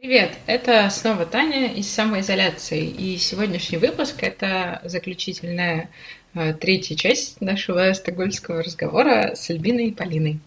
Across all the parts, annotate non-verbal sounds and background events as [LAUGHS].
Привет, это снова Таня из самоизоляции. И сегодняшний выпуск – это заключительная э, третья часть нашего стокгольмского разговора с Альбиной и Полиной.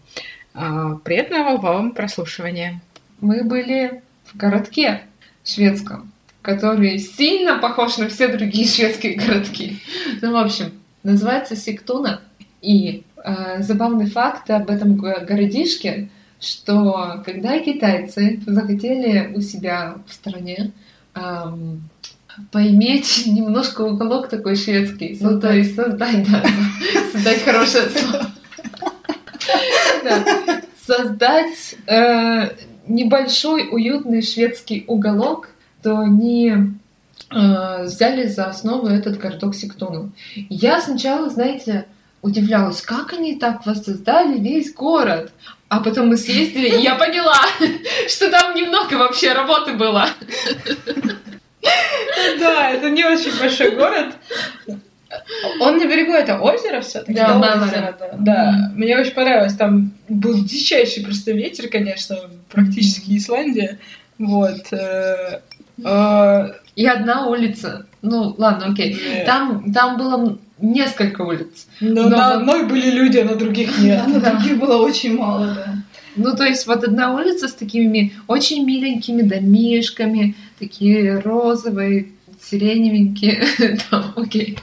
Э, приятного вам прослушивания. Мы были в городке шведском, который сильно похож на все другие шведские городки. Ну, в общем, называется Сиктуна. И э, забавный факт об этом городишке – что когда китайцы захотели у себя в стране эм, поиметь [LAUGHS] немножко уголок такой шведский, создать. ну то есть создать, да, [LAUGHS] создать хорошее слово. Создать э, небольшой уютный шведский уголок, то они э, взяли за основу этот городок Сиктуну. Я сначала, знаете, удивлялась, как они так воссоздали весь город. А потом мы съездили, и я поняла, [LAUGHS] что там немного вообще работы было. Да, это не очень большой город. Он на берегу это озеро все-таки. Да, озеро, да. да. Мне очень понравилось. Там был дичайший просто ветер, конечно, практически Исландия. Вот. Э, и одна улица. Ну, ладно, окей. Там, там было несколько улиц. Но, но на вот... одной были люди, а на других [LAUGHS] нет. На других было очень мало, да. Ну, то есть вот одна улица с такими очень миленькими домишками, такие розовые, сиреневенькие, [LAUGHS] там, окей,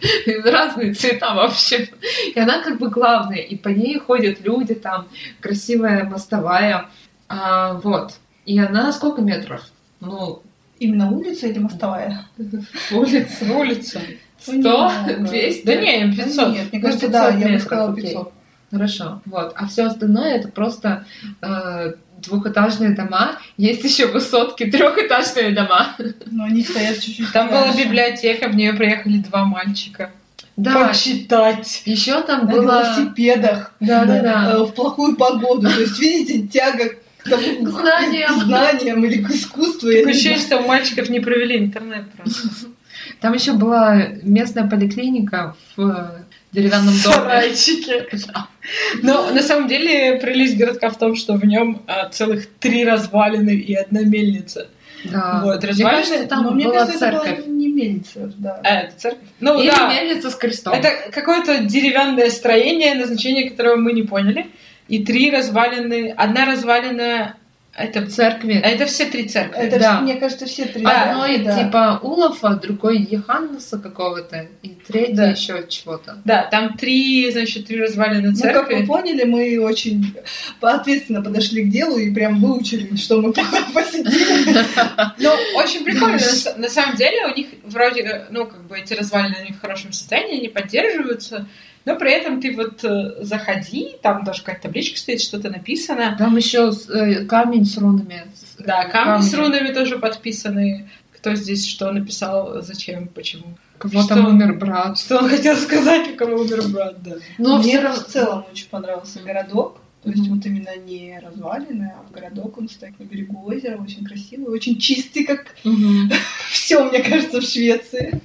разные цвета вообще. И она как бы главная, и по ней ходят люди, там, красивая мостовая, а, вот. И она сколько метров? Ну, Именно улица или мостовая? [LAUGHS] Улица. Улица. 100? 200? Да не, 500. Да нет, мне кажется, да, я бы сказала 500. Хорошо, вот. А все остальное это просто э, двухэтажные дома. Есть еще высотки, трехэтажные дома. Но они стоят чуть-чуть. Там была библиотека, в нее приехали два мальчика. Да. Почитать. Еще там На было... велосипедах. Да, да, да. Э, в плохую погоду. То есть, видите, тяга к знаниям. К знаниям или к искусству. Такое ощущение, что у мальчиков не провели интернет просто. Там еще была местная поликлиника в деревянном доме. Сарайчике. Но на самом деле прелесть городка в том, что в нем а, целых три развалины и одна мельница. Да. Вот, развалины, мне кажется, там но была мне кажется, церковь. Это была не мельница, да. А, это церковь? Ну, Или да. мельница с крестом. Это какое-то деревянное строение, назначение которого мы не поняли. И три развалины. Одна развалина это церкви. А это все три церкви. Это, да. мне кажется, все три. Одной да. типа Улафа, другой Еханнеса какого-то, и третий да. еще чего-то. Да, там три, значит, три развалины церкви. Ну, как вы поняли, мы очень ответственно подошли к делу и прям выучили, что мы [LAUGHS] посетили. Ну, очень прикольно. На самом деле у них вроде, ну, как бы эти развалины в хорошем состоянии, они поддерживаются. Но при этом ты вот э, заходи, там даже какая-то табличка стоит, что-то написано. Там еще э, камень с рунами. Да, камни камень. с рунами тоже подписаны. Кто здесь что написал, зачем, почему. Кого там умер брат. Что он хотел сказать, у кого умер брат, да. Но Мне в целом очень понравился городок. То есть mm-hmm. вот именно не развалины, а в городок он стоит на берегу озера, очень красивый, очень чистый, как mm-hmm. [LAUGHS] все, мне кажется, в Швеции.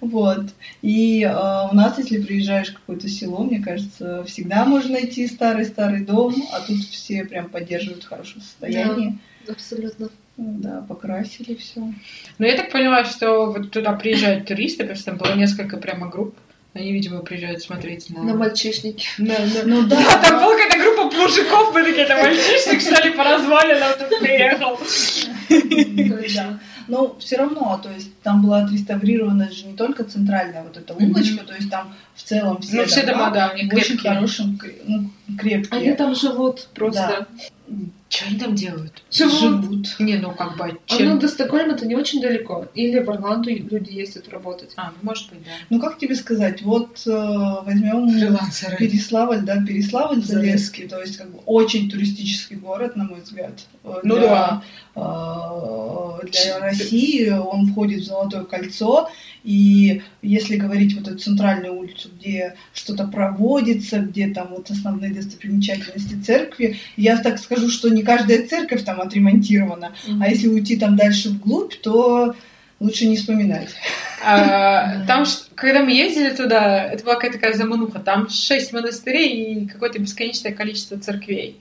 Вот. И э, у нас, если приезжаешь в какое-то село, мне кажется, всегда можно найти старый-старый дом, а тут все прям поддерживают в хорошем состоянии. Да, абсолютно. Да, покрасили все. Но я так поняла, что вот туда приезжают туристы, потому что там было несколько прямо групп они, видимо, приезжают смотреть на... На мальчишники. На, на... Ну [LAUGHS] да. да там была какая-то группа мужиков, мы такие, это [LAUGHS] мальчишник, что ли, по развалинам тут приехал. Но все равно, то есть там была отреставрирована же не только центральная вот эта улочка, то есть там в целом все, ну, все дома, да, у них очень хорошим, ну, крепкие. Они там живут просто. Что они там делают? Живут. Живут. Не, ну как бы... Чем... А ну до Стокгольма это не очень далеко. Или в Орланду люди ездят работать. А, ну, может быть, да. Ну как тебе сказать, вот э, возьмем Переславль, да, Переславль Залесский, то есть как бы очень туристический город, на мой взгляд. Э, ну для, да. Э, для России он входит в Золотое кольцо, и если говорить вот эту центральную улицу, где что-то проводится, где там вот основные достопримечательности церкви, я так скажу, что не каждая церковь там отремонтирована, mm-hmm. а если уйти там дальше вглубь, то лучше не вспоминать. А, [LAUGHS] там, когда мы ездили туда, это была какая-то такая замануха. Там шесть монастырей и какое-то бесконечное количество церквей.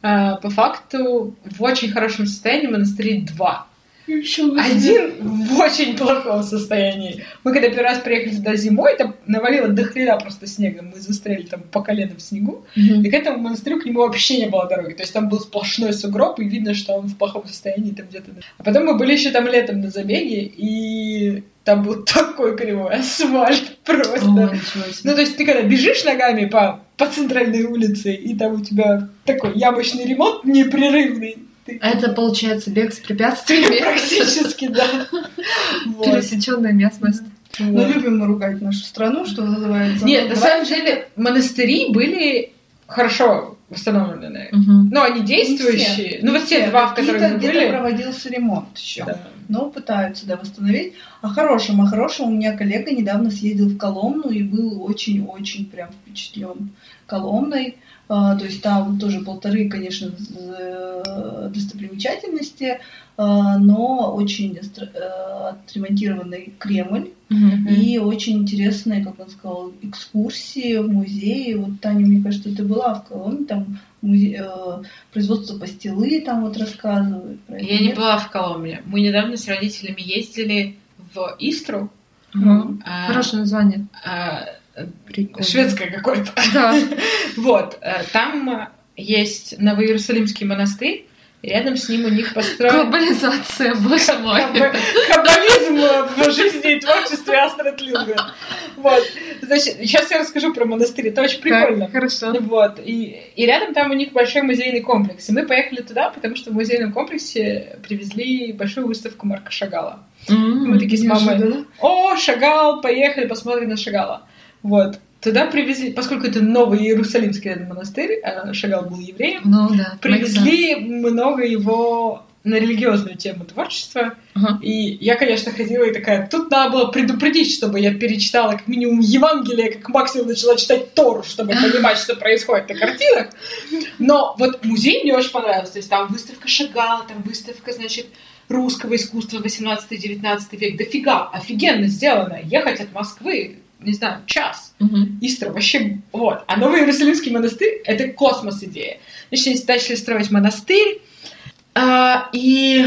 А, по факту, в очень хорошем состоянии монастырей два. Один в очень плохом состоянии. Мы когда первый раз приехали туда зимой, там навалило до хрена просто снега. Мы застряли там по колено в снегу. И к этому монастырю к нему вообще не было дороги. То есть там был сплошной сугроб, и видно, что он в плохом состоянии там где-то. А потом мы были еще там летом на забеге, и там был такой кривой асфальт [LAUGHS] просто. О, ничего себе. Ну, то есть ты когда бежишь ногами по, по центральной улице, и там у тебя такой ямочный ремонт непрерывный. Ты- А это получается бег с препятствиями? [LAUGHS] Практически, да. Вот. Пересеченная местность. Ну, любим мы ругать нашу страну, что называется. Нет, на самом деле монастыри были хорошо восстановлены. Мгм. Ну, они действующие. Ну, вот те все. два, в которых мы где-то были. проводился ремонт еще. да. но пытаются да, восстановить. А хорошим, а хорошим у меня коллега недавно съездил в Коломну и был очень-очень прям впечатлен Коломной. А, то есть там тоже полторы, конечно, з- достопримечательности, а, но очень э, отремонтированный Кремль Мгм. и очень интересные, как он сказал, экскурсии в музее. Вот, Таня, мне кажется, ты была в Коломне, там музе- э, производство пастилы там вот рассказывают. про это, Я не была в Коломне. Мы недавно с родителями ездили в Истру. Мгм. а, Хорошее название. а, Прикольно. шведское какое-то. Да. [LAUGHS] Вот. э, Там э, есть Новоиерусалимский монастырь. Рядом с ним у них построен Глобализация, боже мой. Каббализм в жизни и творчестве Астрид Лингрен. Вот. Значит, сейчас я расскажу про монастырь. Это очень прикольно. Так, Хорошо. Вот. И, и рядом там у них большой музейный комплекс. И мы поехали туда, потому что в музейном комплексе привезли большую выставку Марка Шагала. Мы такие с мамой, о, Шагал, поехали, посмотрим на Шагала. Вот. Туда привезли, поскольку это новый Иерусалимский монастырь, а Шагал был евреем, Ну да. привезли много его на религиозную тему творчества. Ага. И я, конечно, ходила и такая, тут надо было предупредить, чтобы я перечитала как минимум Евангелие, как максимум начала читать Тору, чтобы [LAUGHS] понимать, что происходит на картинах. Но вот музей мне очень понравился. То есть там выставка Шагала, там выставка, значит, русского искусства 18-19 век. Дофига, офигенно сделано. Ехать от Москвы, не знаю, час. Мгм. Истра вообще вот. А Новый Иерусалимский монастырь — это космос идея. Значит, они начали строить монастырь, а, и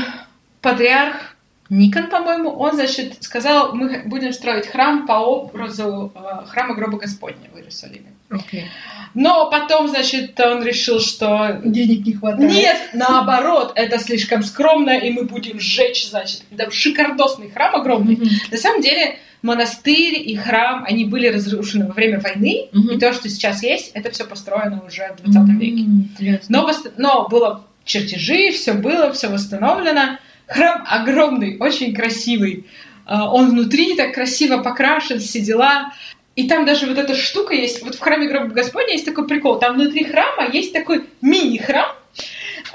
патриарх Никон, по-моему, он, значит, сказал, мы будем строить храм по образу а, храма гроба Господня в Иерусалиме. Окей. Но потом, значит, он решил, что Денег не хватает. нет, наоборот, это слишком скромно, и мы будем сжечь, значит, шикардосный храм огромный. Мгм. На самом деле, монастырь и храм, они были разрушены во время войны, Мгм. и то, что сейчас есть, это все построено уже в 20 веке. М, интересно. Но, но было чертежи, все было, все восстановлено. Храм огромный, очень красивый. А, Он внутри так красиво покрашен, все дела. И там даже вот эта штука есть. Вот в храме гроба Господня есть такой прикол. Там внутри храма есть такой мини-храм,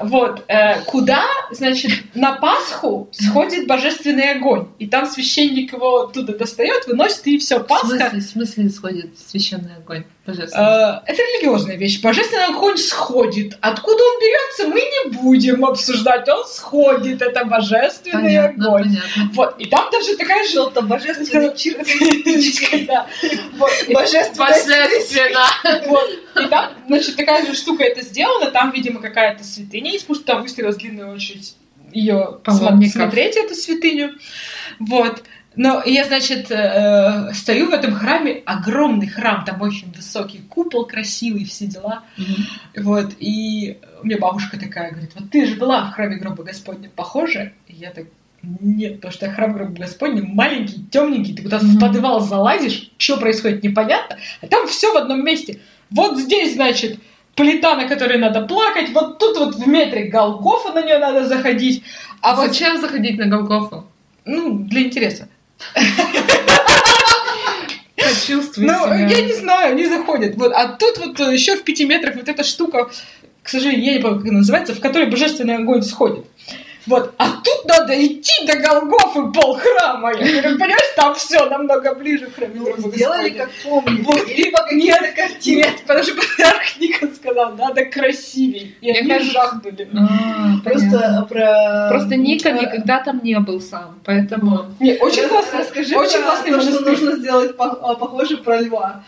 вот, э, куда, значит, на Пасху сходит божественный огонь. И там священник его оттуда достает, выносит, и все, В Пасха. смысле, в смысле сходит священный огонь? Божественно. Э, Это религиозная вещь. Божественный огонь сходит. Откуда он берется, мы не будем обсуждать. Он сходит. Это божественный Понятно, огонь. понятно. Вот. И там даже такая же. [LAUGHS] Вот. И- Божественное. Божественно! [LAUGHS] И там, значит, такая же штука это сделана. Там, видимо, какая-то святыня есть, потому что там выстроилась длинная очередь ее смотреть, эту святыню. Вот. Но я, значит, э, стою в этом храме, огромный храм, там очень высокий купол, красивый, все дела. Мгм. Вот, и у меня бабушка такая говорит, вот ты же была в храме гроба Господня, похоже? И я так, нет, потому что храм гроба Господня маленький, темненький, ты куда-то в Мгм. подвал залазишь, что происходит, непонятно, а там все в одном месте. Вот здесь, значит, плита, на которой надо плакать, вот тут вот в метре Голгофа на нее надо заходить, а А вот, зачем заходить на Голгофу? ну, для интереса. Почувствуй Ну, себя. я не знаю, не заходит. Вот, а тут вот еще в пяти метрах вот эта штука, к сожалению, я не помню, как она называется, в которой божественный огонь сходит. Вот, а тут надо идти до Голгофы полхрама. Я говорю, понимаешь, там все намного ближе к храму. Ну, Сделали как помнили. Вот, Либо [LAUGHS] какие-то картины. Нет, потому что патриарх Никон сказал, надо красивей. И они кажется- жахнули. А. Просто про... Просто Ника э, никогда там не был сам, поэтому... Не, очень классно. Расскажи очень классный то, что нужно сделать а, похоже про льва.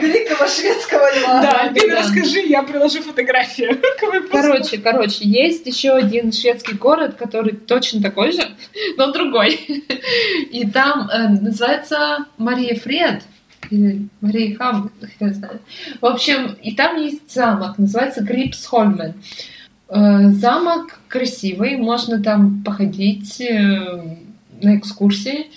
Великого шведского льва. Да, ты да. расскажи, я приложу фотографию. [LAUGHS] Короче, короче, есть еще один шведский город, который точно такой же, [LAUGHS] но другой. [LAUGHS] И там э, называется Мария Фред. Или Мария Хам, хрен знает. В общем, и там есть замок, называется Грипсхольмен. Э, Замок красивый, можно там походить э, на экскурсии.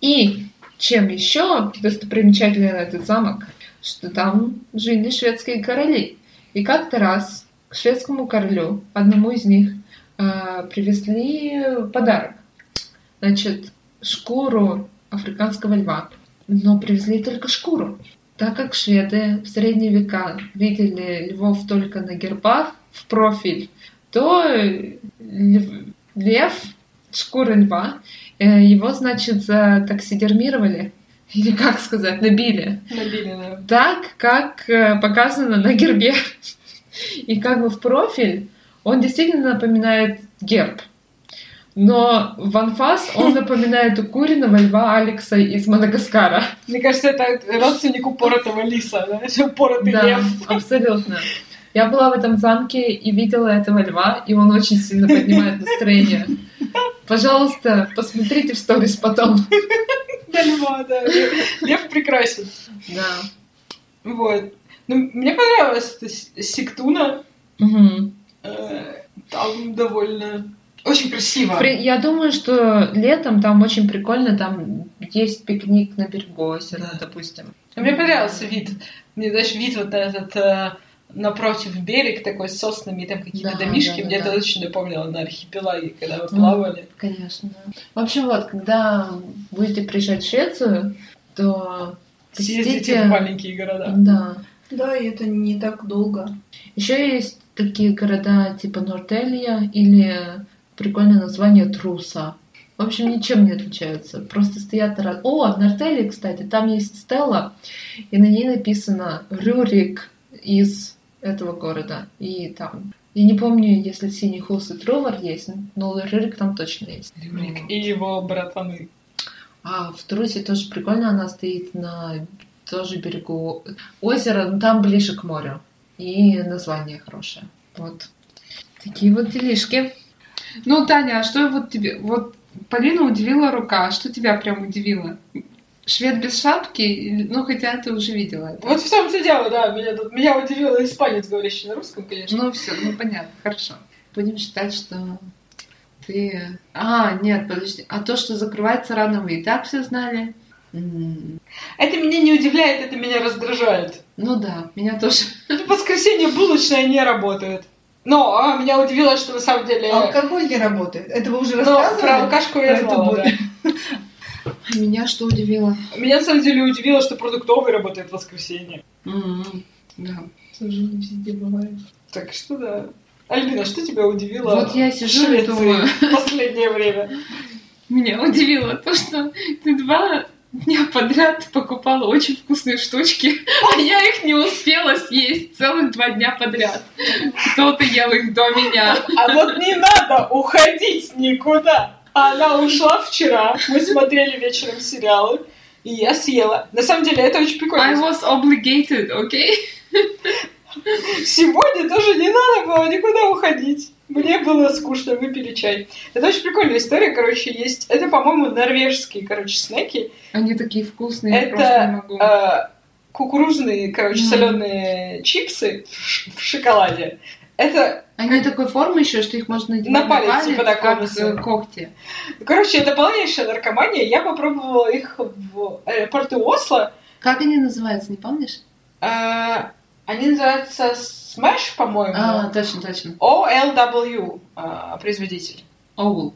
И чем еще достопримечателен этот замок, что там жили шведские короли. И как-то раз к шведскому королю, одному из них, э, привезли подарок. Значит, шкуру африканского льва. Но привезли только шкуру. Так как шведы в средние века видели львов только на гербах в профиль, то лев, шкура льва, его, значит, затаксидермировали. [LAUGHS] Или как сказать, набили Набили, да. так, как э, показано на гербе. [LAUGHS] И как бы в профиль он действительно напоминает герб. Но в анфас он [LAUGHS] напоминает укуренного льва Алекса из Мадагаскара. Мне кажется, это родственник упоротого лиса, да? Упоротый Да, лев. абсолютно. Я была в этом замке и видела этого льва, и он очень сильно поднимает настроение. Пожалуйста, посмотрите в сторис потом. Да, льва, да. Лев прекрасен. Да. Вот. Ну, мне понравилась сектуна. Э, Там довольно... Очень красиво. Я думаю, что летом там очень прикольно, там есть пикник на берегу озера, допустим. Мне понравился вид. Мне даже вид вот этот э, напротив берег такой с соснами, и там какие-то Да, домишки. да, Мне да, это очень напомнило на архипелаге, когда мы плавали. Конечно. В общем, вот, когда будете приезжать в Швецию, то Съездите посетите... в маленькие города. Да. Да, и это не так долго. Еще есть такие города типа Нортелья или прикольное название Труса. В общем, ничем не отличаются. Просто стоят... раз- О, в Нортелье, кстати, там есть стела, и на ней написано Рюрик из этого города. И там... Я не помню, если Синий Хус и Трувор есть, но Рюрик там точно есть. Рюрик Вот. и его братаны. А в Трусе тоже прикольно, она стоит на тоже берегу озера, но там ближе к морю. И название хорошее. Вот. Такие вот делишки. Ну, Таня, а что вот тебе... Вот Полина удивила рука. Что тебя прям удивило? Швед без шапки? Ну, хотя ты уже видела это. Вот в том-то дело, да. Меня, тут, меня удивил испанец, говорящий на русском, конечно. Ну, все, ну, понятно, хорошо. Будем считать, что ты... А, нет, подожди. А то, что закрывается рано, вы и так все знали? Это меня не удивляет, это меня раздражает. Ну да, меня тоже. В воскресенье булочная не работает. Но а, меня удивило, что на самом деле... Алкоголь не работает. Это вы уже Ну, рассказывали? про алкашку я знала, да. [LAUGHS] А меня что удивило? Меня на самом деле удивило, что продуктовый работает в воскресенье. М, Да. Тоже не везде бывает. Так что да. Альбина, что тебя удивило Вот я сижу и думаю. [LAUGHS] в последнее время? Меня удивило то, что ты два дня подряд покупала очень вкусные штучки, а я их не успела съесть целых два дня подряд. Кто-то ел их до меня. А вот не надо уходить никуда. Она ушла вчера, мы смотрели вечером сериалы, и я съела. На самом деле, это очень I прикольно. was obligated, окей? Сегодня тоже не надо было никуда уходить. Мне было скучно, выпили чай. Это очень прикольная история, короче, есть... Это, по-моему, норвежские, короче, снеки. Они такие вкусные, Это, просто не могу. э, кукурузные, короче, Мгм. соленые чипсы в в шоколаде. Это, Они такой формы еще, что их можно надевать На палец, типа как такого, э, когти. короче, это полнейшая наркомания. Я попробовала их в аэропорту Осло. Как они называются, не помнишь? Э, Они называются Smash, по-моему. А, точно, точно. OLW, э, производитель. Оул.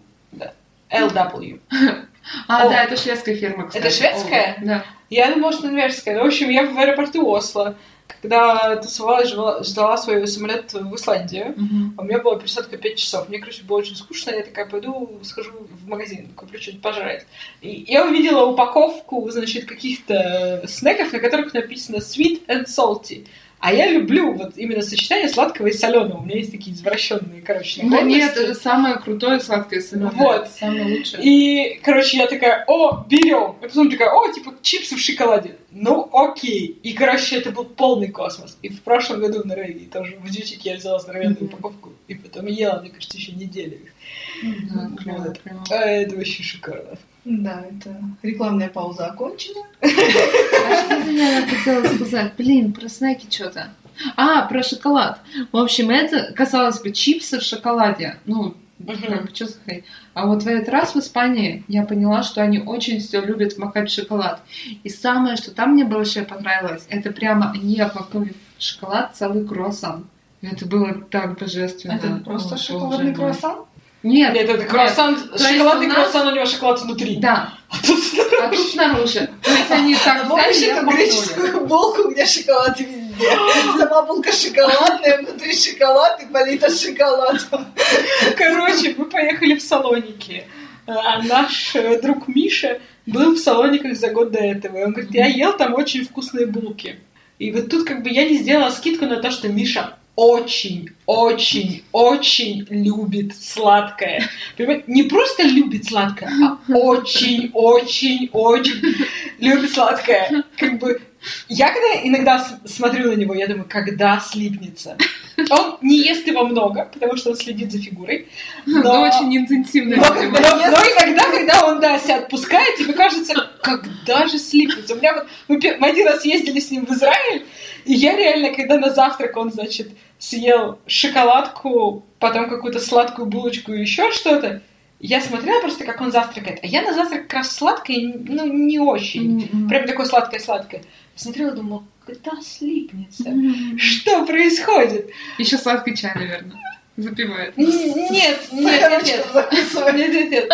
LW. [LAUGHS] А, О. да, это шведская фирма, кстати. Это шведская? Да. Я думала, что норвежская. Ну, в общем, я в аэропорту Осло, когда тусовалась, ждала, ждала свой самолет в Исландию. А у меня была пересадка 5 часов. Мне, короче, было очень скучно. Я такая, пойду схожу в магазин, куплю что-нибудь пожрать. И я увидела упаковку, значит, каких-то снеков, на которых написано sweet and salty. А я люблю вот именно сочетание сладкого и соленого. У меня есть такие извращенные, короче, Да нет, это самое крутое сладкое соленое. Вот. Самое лучшее. И, короче, я такая, о, берем. И потом такая, о, типа, чипсы в шоколаде. Ну, окей. И, короче, это был полный космос. И в прошлом году в Норвегии тоже в дьютике я взяла здоровенную Мгм. упаковку. И потом ела, мне кажется, еще неделю. Клево, Вот. А это вообще шикарно. Да, это рекламная пауза окончена. А что я хотела сказать? Блин, про снеки что-то. А, про шоколад. В общем, это, казалось бы, чипсы в шоколаде. Ну, как бы, что за хрень? А вот в этот раз в Испании я поняла, что они очень все любят макать в шоколад. И самое, что там мне больше понравилось, это прямо они обмакнули в шоколад целый круассан. Это было так божественно. Это просто О, шоколадный круассан? Нет, Нет, это круассан, шоколадный у нас- круассан, у него шоколад внутри. да, А тут а тут снаружи. То есть они так А помнишь взяли обмакнули. греческую булку, где шоколад везде? [GASPS] Сама булка шоколадная, внутри шоколад и полита шоколадом. Короче, мы поехали в Салоники. А наш э, друг Миша был в Салониках за год до этого. И он говорит, я ел там очень вкусные булки. И вот тут как бы я не сделала скидку на то, что Миша очень, очень, очень любит сладкое. Понимаете? Не просто любит сладкое, а очень, очень, очень любит сладкое. Как бы я когда иногда смотрю на него, я думаю, когда слипнется. Он не ест его много, потому что он следит за фигурой. Но Но, очень интенсивно. Но когда но- но иногда, когда он, да, себя отпускает, тебе кажется, когда же слипнется. У меня вот, мы, мы один раз ездили с ним в Израиль, и я реально, когда на завтрак он, значит, съел шоколадку, потом какую-то сладкую булочку и еще что-то, я смотрела просто, как он завтракает. А я на завтрак как раз сладкое, ну, не очень. М-м. Прям такое сладкое-сладкое. Смотрела, думала, когда слипнется? М-м. Что происходит? Еще сладкий чай, наверное. Запивает. Нет, нет, нет, нет. Нет, нет.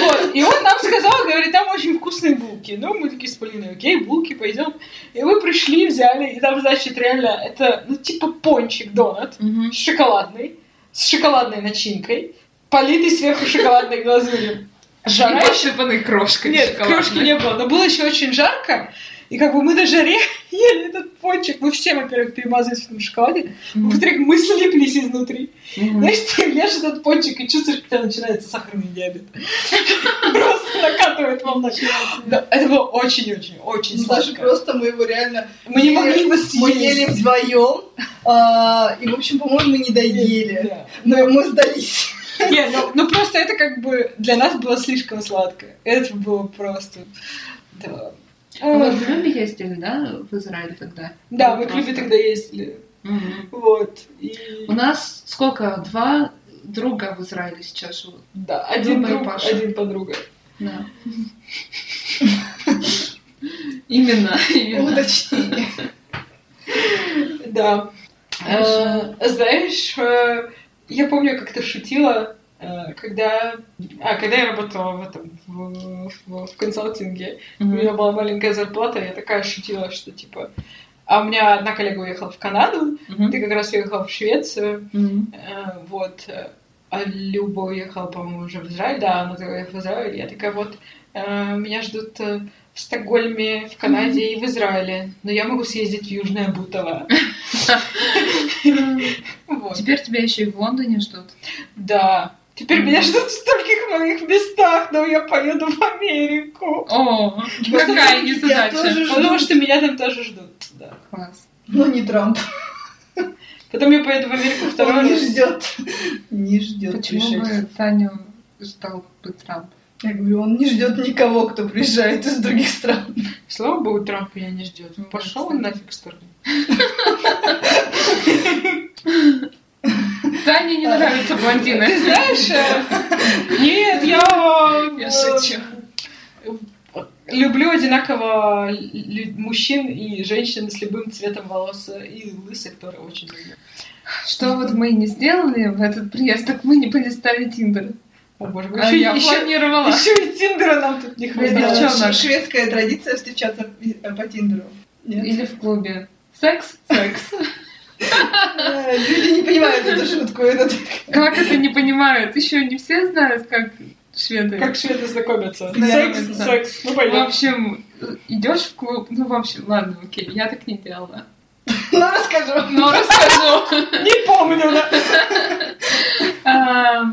Вот. И он нам сказал, говорит, там очень вкусные булки. Ну, мы такие с Полиной, окей, булки, пойдем. И мы пришли, взяли, и там, значит, реально, это, ну, типа пончик донат, Мгм. шоколадный, с шоколадной начинкой, политый сверху шоколадной глазурью. И Жара еще посыпанной крошкой Нет, крошки не было, но было еще очень жарко. И как бы мы на жаре [LAUGHS] ели этот пончик. Мы все, во-первых, перемазались в этом шоколаде. Мгм. Во-вторых, мы слиплись изнутри. Мгм. Знаешь, ты ешь этот пончик и чувствуешь, как у тебя начинается сахарный диабет. [LAUGHS] Просто накатывает волна. Да, это было очень-очень, очень Ну, даже сладко. просто мы его реально... Мы не могли его Мы ели съесть. вдвоем, а, и, в общем, по-моему, мы не доели. Но мы сдались. [LAUGHS] Не, ну, ну просто это как бы для нас было слишком сладко. Это было просто... Да. А Вы в Любе ездили, да, в Израиль тогда? Да, мы к Просто. Любе тогда ездили. Мгм. Вот. И... У нас сколько? Два друга в Израиле сейчас живут. Да, один Люба друг, Паша. один подруга. Да. Именно, именно. Уточнение. Да. Э, Знаешь, э, я помню, как ты шутила, когда, а, когда я работала в этом, в, в- в консалтинге, у меня была маленькая зарплата, я такая шутила, что типа, а у меня одна коллега уехала в Канаду, Мгм. ты как раз уехала в Швецию, Мгм. Э, вот, э, а Люба уехала, по-моему, уже в Израиль, да, она уехала в Израиль, я такая вот, э, меня ждут э, в Стокгольме, в Канаде и в Израиле, но я могу съездить в Южное Бутово. [LAUGHS] [LAUGHS] Теперь тебя еще и в Лондоне ждут. Да. Теперь меня ждут в стольких многих местах, но я поеду в Америку. О, какая незадача. Потому что меня там тоже ждут. Да. Класс. Но не Трамп. Потом я поеду в Америку второй Он не ждет. Не ждет Почему пришельцев. бы Таню ждал бы Трамп? Я говорю, он не ждет никого, кто приезжает из других стран. Слава богу, Трамп меня не ждет. Ну, Пошел он нафиг в [LAUGHS] Тане не нравятся блондины. Ты знаешь, э, нет, я... Я э, шучу. Люблю одинаково мужчин и женщин с любым цветом волос и лысых тоже очень люблю. Что вот мы не сделали в этот приезд, так мы не полистали Тиндер. О боже А еще, я еще, планировала. еще и Тиндера нам тут не Да, хватает. Ш- Шведская традиция встречаться по Тиндеру. Нет? Или в клубе. Секс? Секс. Э, Люди не понимают эту шутку. этот. Как это не понимают? Еще не все знают, как шведы. Как шведы знакомятся? Секс, секс, ну В общем, идешь в клуб, ну, в общем, ладно, окей, я так не делала. Ну, расскажу. Ну, расскажу. Не помню, да.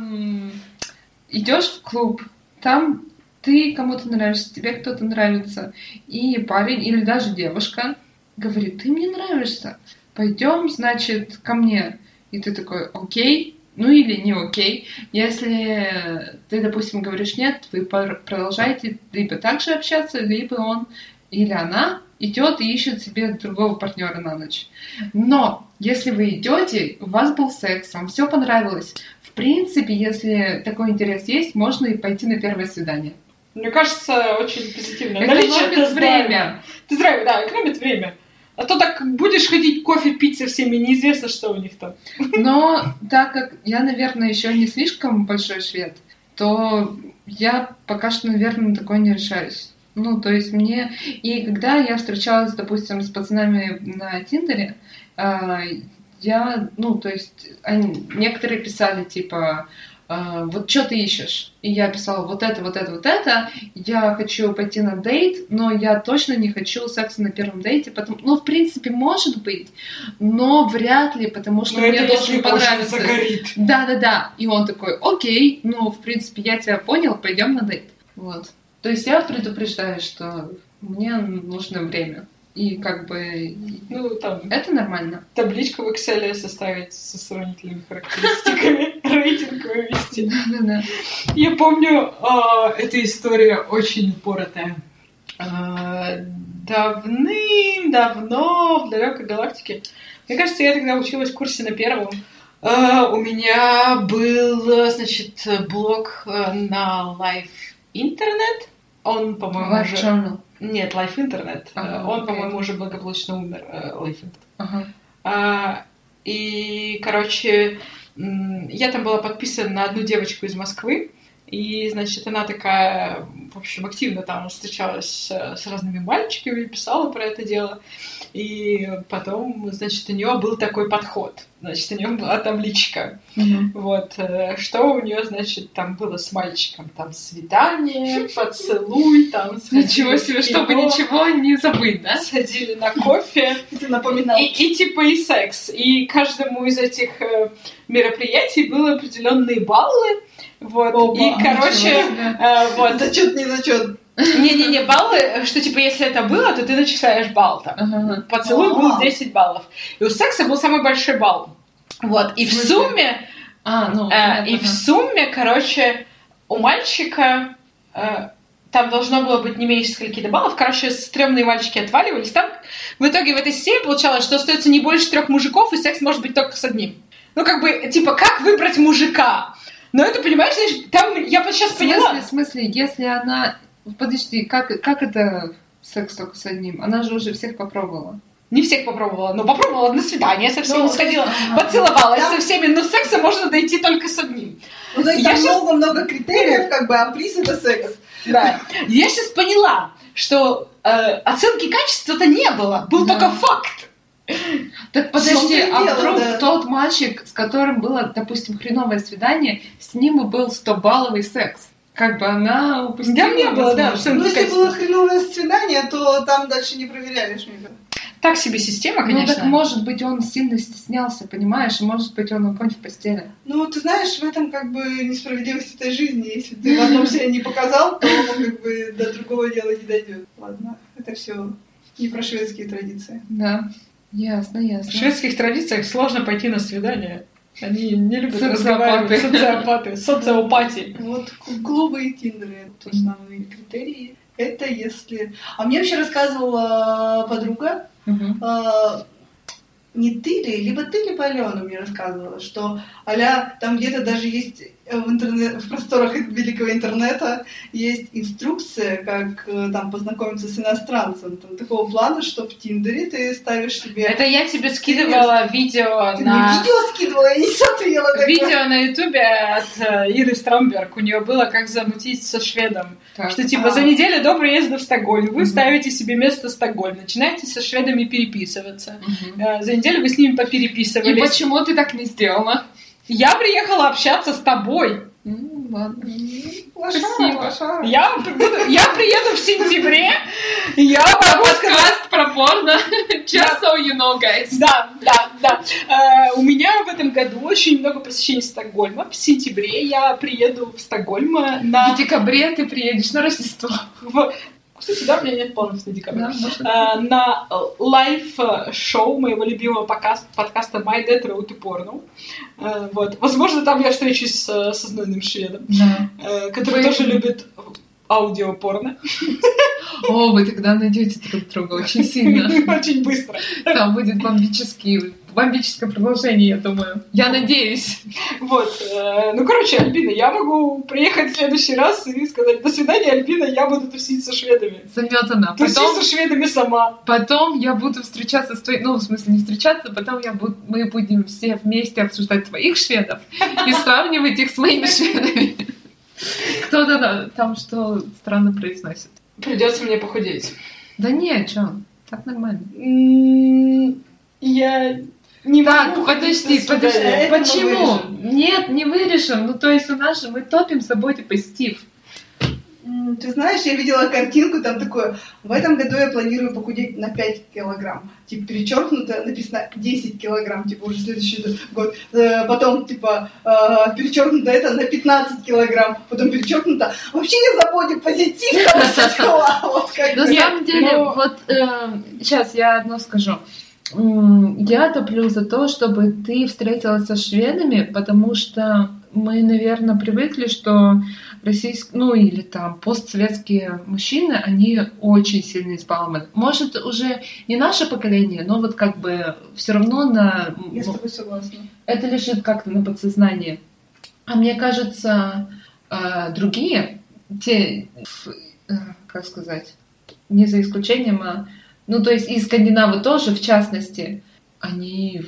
Идешь в клуб, там ты кому-то нравишься, тебе кто-то нравится, и парень или даже девушка говорит, ты мне нравишься, пойдем, значит, ко мне. И ты такой, окей, ну или не окей. Если ты, допустим, говоришь нет, вы продолжаете либо так же общаться, либо он или она идет и ищет себе другого партнера на ночь. Но если вы идете, у вас был секс, вам все понравилось, в принципе, если такой интерес есть, можно и пойти на первое свидание. Мне кажется, очень позитивно. Наличие Экономит это время. Ты здравия, да, экономит время. А то так будешь ходить кофе пить со всеми, неизвестно, что у них там. Но так как я, наверное, еще не слишком большой швед, то я пока что, наверное, на такое не решаюсь. Ну, то есть мне... И когда я встречалась, допустим, с пацанами на Тиндере, а, я, ну, то есть они, некоторые писали, типа, вот что ты ищешь? И я писала вот это, вот это, вот это. Я хочу пойти на дейт, но я точно не хочу секса на первом дейте. Потому... Ну, в принципе, может быть, но вряд ли, потому что Но мне должен понравиться. загорит. Да-да-да. И он такой, окей, ну, в принципе, я тебя понял, пойдем на дейт. Вот. То есть я предупреждаю, что мне нужно время. И как бы Ну, там, это нормально. табличку в Excel составить со сравнительными характеристиками, [LAUGHS] рейтинг вывести. Да-да-да. Я помню, а, эта история очень упоротая. А, Давным-давно в далекой галактике. Мне кажется, я тогда училась в курсе на первом. А, У меня был, значит, блог э, на Live Internet. Он, по-моему, уже... Journal. Нет, Life Internet. Ага, Он, окей. по-моему, уже благополучно умер, э, Life Internet. Ага. А, и, короче, я там была подписана на одну девочку из Москвы. И, значит, она такая, в общем, активно там встречалась э, с разными мальчиками, писала про это дело. И потом, значит, у нее был такой подход. Значит, у нее была табличка. Вот, э, что у нее, значит, там было с мальчиком? Там свидание, поцелуй, там [LAUGHS] Ничего себе, чтобы ничего не забыть, да? Сходили на кофе. [LAUGHS] Это. И, и типа и секс. И каждому из этих э, мероприятий было определенные баллы. Вот. Оба, и, короче, э, вот. Зачет, не зачет. Не-не-не, баллы, что типа если это было, то ты начисляешь балл там. Поцелуй был 10 баллов. И у секса был самый большой балл. Вот. И В сумме, А, ну, э, и в сумме, короче, у мальчика э, там должно было быть не меньше скольки-то баллов. Короче, стрёмные мальчики отваливались. Там в итоге в этой системе получалось, что остается не больше трех мужиков, и секс может быть только с одним. Ну, как бы, типа, как выбрать мужика? Но это, понимаешь, знаешь, там я сейчас В смысле, поняла. в смысле, если она... Подожди, как, как это секс только с одним? Она же уже всех попробовала. Не всех попробовала, но попробовала на свидание со всеми, Ну, сходила, ага. поцеловалась Там- со всеми, но секса можно дойти только с одним. Ну, то есть Я там щас- много-много критериев, как бы, а приз это секс. Да. Я сейчас поняла, что э, оценки качества-то не было, был Да. только факт. Так подожди, а дело, вдруг да. тот мальчик, с которым было, допустим, хреновое свидание, с ним был 100-балловый секс? Как бы она упустила Да, не было, да. Ну, если было хреновое свидание, то там дальше не проверяешь, кажется. Так себе система, Ну конечно. так может быть он сильно стеснялся, понимаешь, и может быть он огонь в постели. Ну, ты знаешь, в этом как бы несправедливость этой жизни. Если ты в [LAUGHS] одном себя не показал, то как бы до другого дела не дойдет. Ладно, это все не про шведские традиции. Да, ясно, В ясно. шведских традициях сложно пойти на свидание. Они не любят Социопаты. разговаривать. Социопаты. Социопатии. Вот клубы и тиндеры это основные критерии. Это если... А мне вообще рассказывала подруга, А, не ты ли, либо ты, либо Алена мне рассказывала, что аля там где-то даже есть в, интернет, в просторах великого интернета есть инструкция, как э, там познакомиться с иностранцем. Там, такого плана, что в Тиндере ты ставишь себе... Это я тебе скидывала видео Ты на... видео скидывала, я не смотрела тогда. Видео на ютубе от э, Иры Стромберг. У нее было как замутить со шведом. Так. Что типа А. за неделю до приезда в Стокгольм вы Мгм. ставите себе место Стокгольм, начинаете со шведами переписываться. Э, За неделю вы с ними И попереписывались. почему ты так не сделала? Я приехала общаться с тобой. М, Ладно. Лошара, Спасибо. лошара. Я, буду- я приеду в сентябре, я могу сказать... Про порно. Just so you know, guys. Да, да, да. Э, у меня в этом году очень много посещений Стокгольма. В сентябре я приеду в Стокгольм на... В декабре ты приедешь на Рождество. Кстати, да, у меня нет планов на декабрь. Да, может. Э, на live-шоу моего любимого подкаста My Dad Wrote a Porno. Э, Вот. Возможно, там я встречусь с, со знойным шведом, Да. э, который Вы- тоже любит аудиопорно. О, вы тогда найдете друг друга очень сильно. [LAUGHS] Очень быстро. Там будет бомбический, бомбическое продолжение, я думаю. Я надеюсь. Вот. э, Ну, короче, Альбина, я могу приехать в следующий раз и сказать, до свидания, Альбина, я буду тусить со шведами. Заметано. Тусить Потом, со шведами сама. потом я буду встречаться с твоей... Ну, в смысле, не встречаться, потом я буду... мы будем все вместе обсуждать твоих шведов и сравнивать их с моими шведами. Кто-то там что странно произносит. Придется мне похудеть. Да не, чё, так нормально. Я не Так, могу подожди, подожди. мы Почему? Нет, не вырежем. Ну, то есть у нас же мы топим с собой позитив. М, Ты знаешь, я видела картинку, там такое, в этом году я планирую похудеть на 5 килограмм. Типа, перечеркнуто, написано 10 килограмм, типа, уже следующий год. Э, Потом, типа, э, перечеркнуто это на 15 килограмм. Потом перечеркнуто, вообще я за позитив, [LAUGHS] вот как На самом деле, но- вот сейчас я одно скажу. Я топлю за то, чтобы ты встретилась со шведами, потому что мы, наверное, привыкли, что российские, ну или там постсоветские мужчины, они очень сильно избалованы. Может, уже не наше поколение, но вот как бы все равно на... Я с тобой согласна. это лежит как-то на подсознании. А мне кажется, э, другие, те, э, как сказать, не за исключением, а, ну, то есть и скандинавы тоже, в частности, они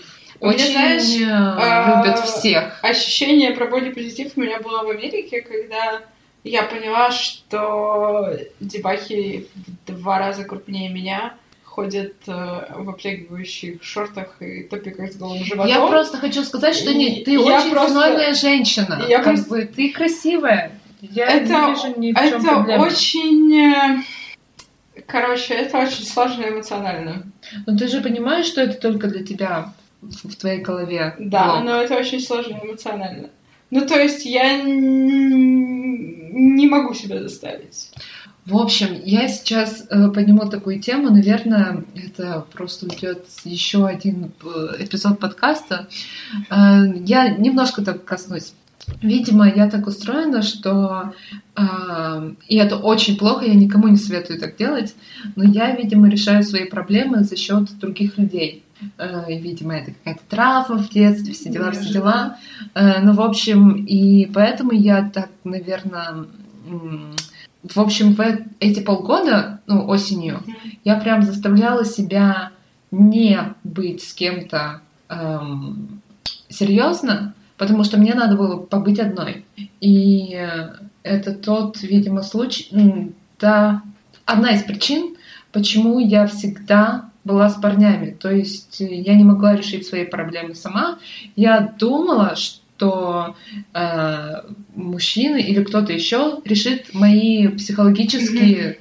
Меня, очень знаешь, э, а, любят всех. Ощущение про бодипозитив у меня было в Америке, когда я поняла, что дебахи в два раза крупнее меня ходят э, в обтягивающих шортах и топиках с голым животом. Я просто хочу сказать, что не, ты я очень просто- знойная женщина. я как просто- бы ты красивая. Я Это- не вижу ни в чем Это проблемы. очень... э, Короче, это очень сложно эмоционально. Но ты же понимаешь, что это только для тебя в твоей голове. Да, блок. но это очень сложно эмоционально. Ну, то есть я не могу себя заставить. В общем, я сейчас э, подниму такую тему. Наверное, это просто уйдет еще один э, эпизод подкаста. Э, я немножко так коснусь. Видимо, я так устроена, что э, и это очень плохо, я никому не советую так делать, но я, видимо, решаю свои проблемы за счет других людей. Э, видимо, это какая-то травма в детстве, все дела, все дела. Э, ну, в общем, и поэтому я так, наверное, в общем, в эти полгода, ну, осенью, я прям заставляла себя не быть с кем-то эм, серьезно, потому что мне надо было побыть одной. И это тот, видимо, случай, да, одна из причин, почему я всегда была с парнями. То есть э, я не могла решить свои проблемы сама. Я думала, что э, мужчина или кто-то еще решит мои психологические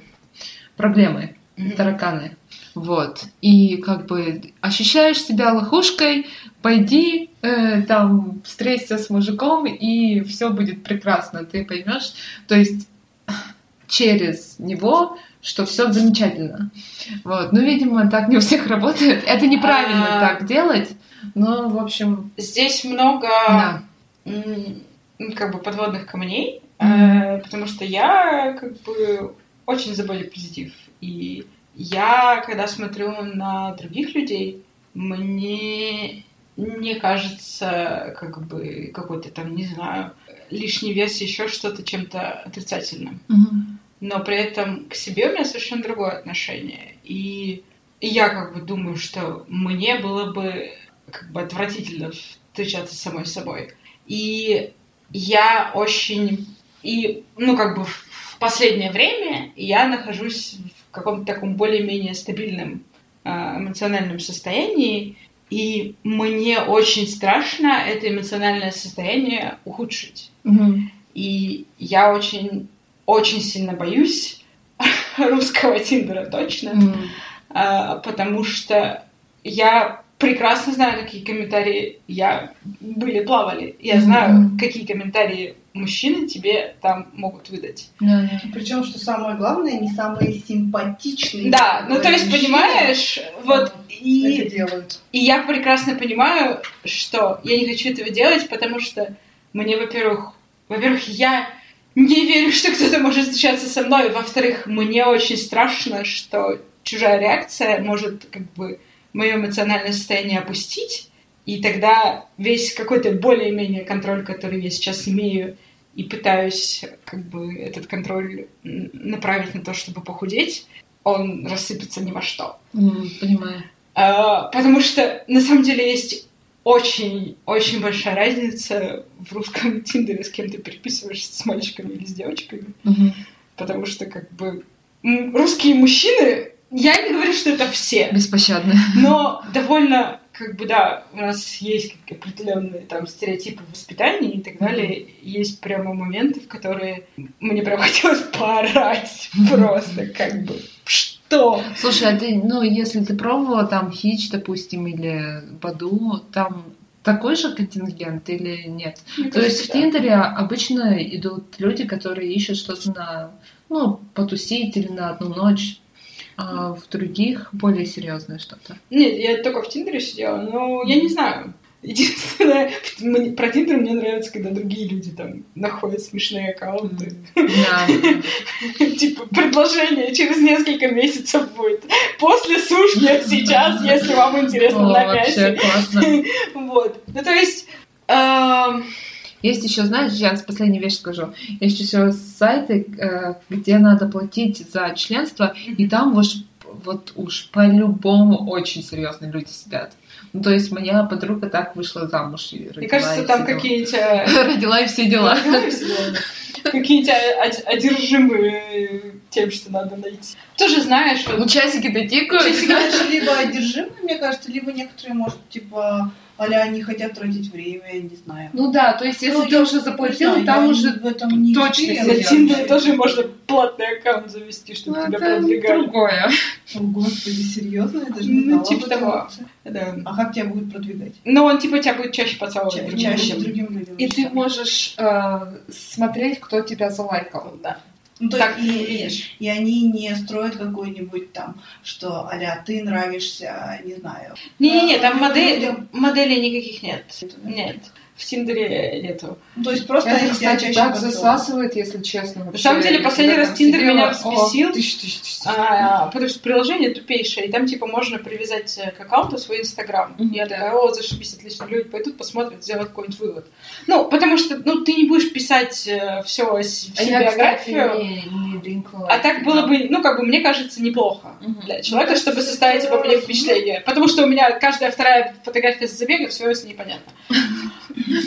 проблемы, тараканы. Вот. И как бы ощущаешь себя лохушкой, пойди э, там встреться с мужиком, и все будет прекрасно, ты поймешь. То есть [LAUGHS] через него, что все замечательно. Вот. Ну, видимо, так не у всех работает. Это неправильно А. так делать. Но, в общем, Здесь много да. как бы подводных камней, э, потому что я как бы очень за позитив. И я, когда смотрю на других людей, мне не кажется, как бы, какой-то там, не знаю, лишний вес, еще что-то чем-то отрицательным. Мгм. Но при этом к себе у меня совершенно другое отношение. И и я как бы думаю, что мне было бы как бы отвратительно встречаться с самой собой. И я очень... И, ну, как бы в последнее время я нахожусь в каком-то таком более-менее стабильном э, эмоциональном состоянии, и мне очень страшно это эмоциональное состояние ухудшить. Мгм. И я очень, очень сильно боюсь [LAUGHS] русского Тиндера точно, а, потому что я прекрасно знаю, какие комментарии я были, плавали. Я знаю, Мгм. какие комментарии мужчины тебе там могут выдать. Да, да. Причем, что самое главное, не самые симпатичные. Да, ну то есть, понимаешь, вот и Это делают. И я прекрасно понимаю, что я не хочу этого делать, потому что мне, во-первых, во-первых, я не верю, что кто-то может встречаться со мной. Во-вторых, мне очень страшно, что чужая реакция может как бы мое эмоциональное состояние опустить, и тогда весь какой-то более-менее контроль, который я сейчас имею, и пытаюсь как бы этот контроль направить на то, чтобы похудеть, он рассыпется ни во что. М, Понимаю. А, Потому что на самом деле есть очень-очень большая разница в русском [LAUGHS] Тиндере, с кем ты переписываешься, с мальчиками или с девочками. Мгм. Потому что, как бы, русские мужчины, я не говорю, что это все, Беспощадно. но довольно, как бы, да, у нас есть определенные там стереотипы воспитания и так далее. Есть прямо моменты, в которые мне прям [LAUGHS] хотелось поорать просто, как бы, что? Слушай, а ты, ну, если ты пробовала там Хич, допустим, или Баду, там такой же контингент или нет? Мне То есть в. Тиндере обычно идут люди, которые ищут что-то на, ну, потусить или на одну ночь, а в других более серьезное что-то. Нет, я только в Тиндере сидела, но я не знаю. Единственное, мне- про Тиндер мне нравится, когда другие люди там находят смешные аккаунты. Типа, предложение через несколько месяцев будет. После сушки, а сейчас, если вам интересно на классно. [LAUGHS] Вот. Ну, то есть... Есть еще, знаешь, сейчас последнюю вещь скажу. Есть еще сайты, э, где надо платить за членство, и там уж вот уж по-любому очень серьезные люди сидят. Ну, то есть моя подруга так вышла замуж и родила. Мне кажется, и там какие-нибудь... э, [LAUGHS] [LAUGHS] Родила и все дела. Какие-нибудь од- одержимые тем, что надо найти. Тоже знаешь, часики-то тикают. Говоря, [LAUGHS] либо одержимы, мне кажется, либо некоторые, может, типа, а не хотят тратить время, я не знаю. Ну да, то есть если Ну, ты я уже заплатил, знаю, там уже в этом не точно на. Тиндере тоже можно платный аккаунт завести, чтобы ну, тебя это продвигали. другое. О, господи, серьезно? Я даже не Ну, знала типа об этой того. Да. А как тебя будут продвигать? Но он типа тебя будет чаще поцеловать. Ча- другим Чаще другим людям. И ты можешь э, смотреть, кто тебя залайкал. Да. Ну, то Так, и, видишь. и они не строят какой-нибудь там, что а ты нравишься, не знаю. Не-не-не, там А, модель, людям. моделей никаких нет. Нет. В Тиндере нету. Ну, то есть просто Это, они тебя кстати, чаще так поцелуют. засасывает, если честно. На самом деле, последний раз Тиндер меня взбесил. А, потому что приложение тупейшее, и там типа можно привязать э, к аккаунту свой инстаграм. Мгм, Я такая, о, зашибись, отлично, люди пойдут, посмотрят, сделают какой-нибудь вывод. Ну, потому что, ну, ты не будешь писать все, всю А я, кстати, биографию, не, не линкала. а так было бы, ну, как бы, мне кажется, неплохо Мгм. для человека, Мне чтобы составить обо мне впечатление. Потому что у меня каждая вторая фотография с забега, все с ней понятно. [LAUGHS]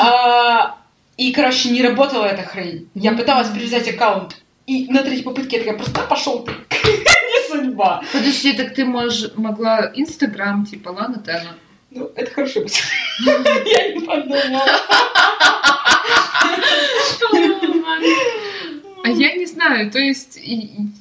А, И, короче, не работала эта хрень. Я пыталась привязать аккаунт, и на третьей попытке я такая, просто пошел ты. [LAUGHS] Не судьба. Подожди, так ты мож, могла Инстаграм, типа, ладно, Тена? Ну, это хорошая мысль. [LAUGHS] Я не подумала. [LAUGHS] А я не знаю, то есть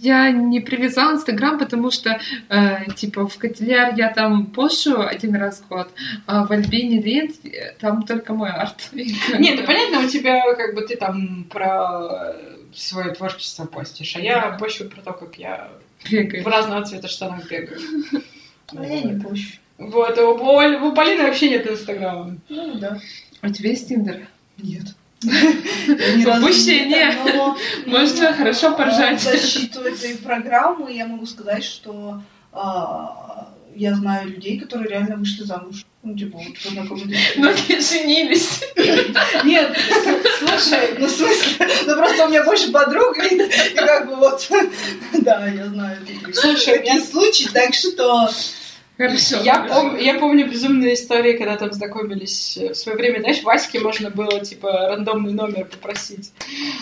я не привязала Инстаграм, потому что, э, типа, в Котеляр я там пошу один раз в год, а в Альбине Линд э, там только мой арт. [LAUGHS] Не, ну понятно, у тебя как бы ты там про свое творчество постишь, а я больше про то, как я Бегаю. в разного цвета штанах бегаю. А [LAUGHS] я не пущу. Вот, а у, Поль- у Полины вообще нет инстаграма. Ну, да. А у тебя есть Тиндер? Нет. Упущение. [LAUGHS] Можно хорошо поржать. В [LAUGHS] защиту этой программы я могу сказать, что а, я знаю людей, которые реально вышли замуж. Ну, типа, вот познакомились. Но не женились. [LAUGHS] Нет, слушай, ну, в смысле, ну, просто у меня больше подруг, и, и как бы вот, да, я знаю такие- Слушай, такие случаи, так что, Хорошо. Я, пом- я помню безумные истории, когда там знакомились э, в свое время. Знаешь, Ваське можно было, типа, рандомный номер попросить.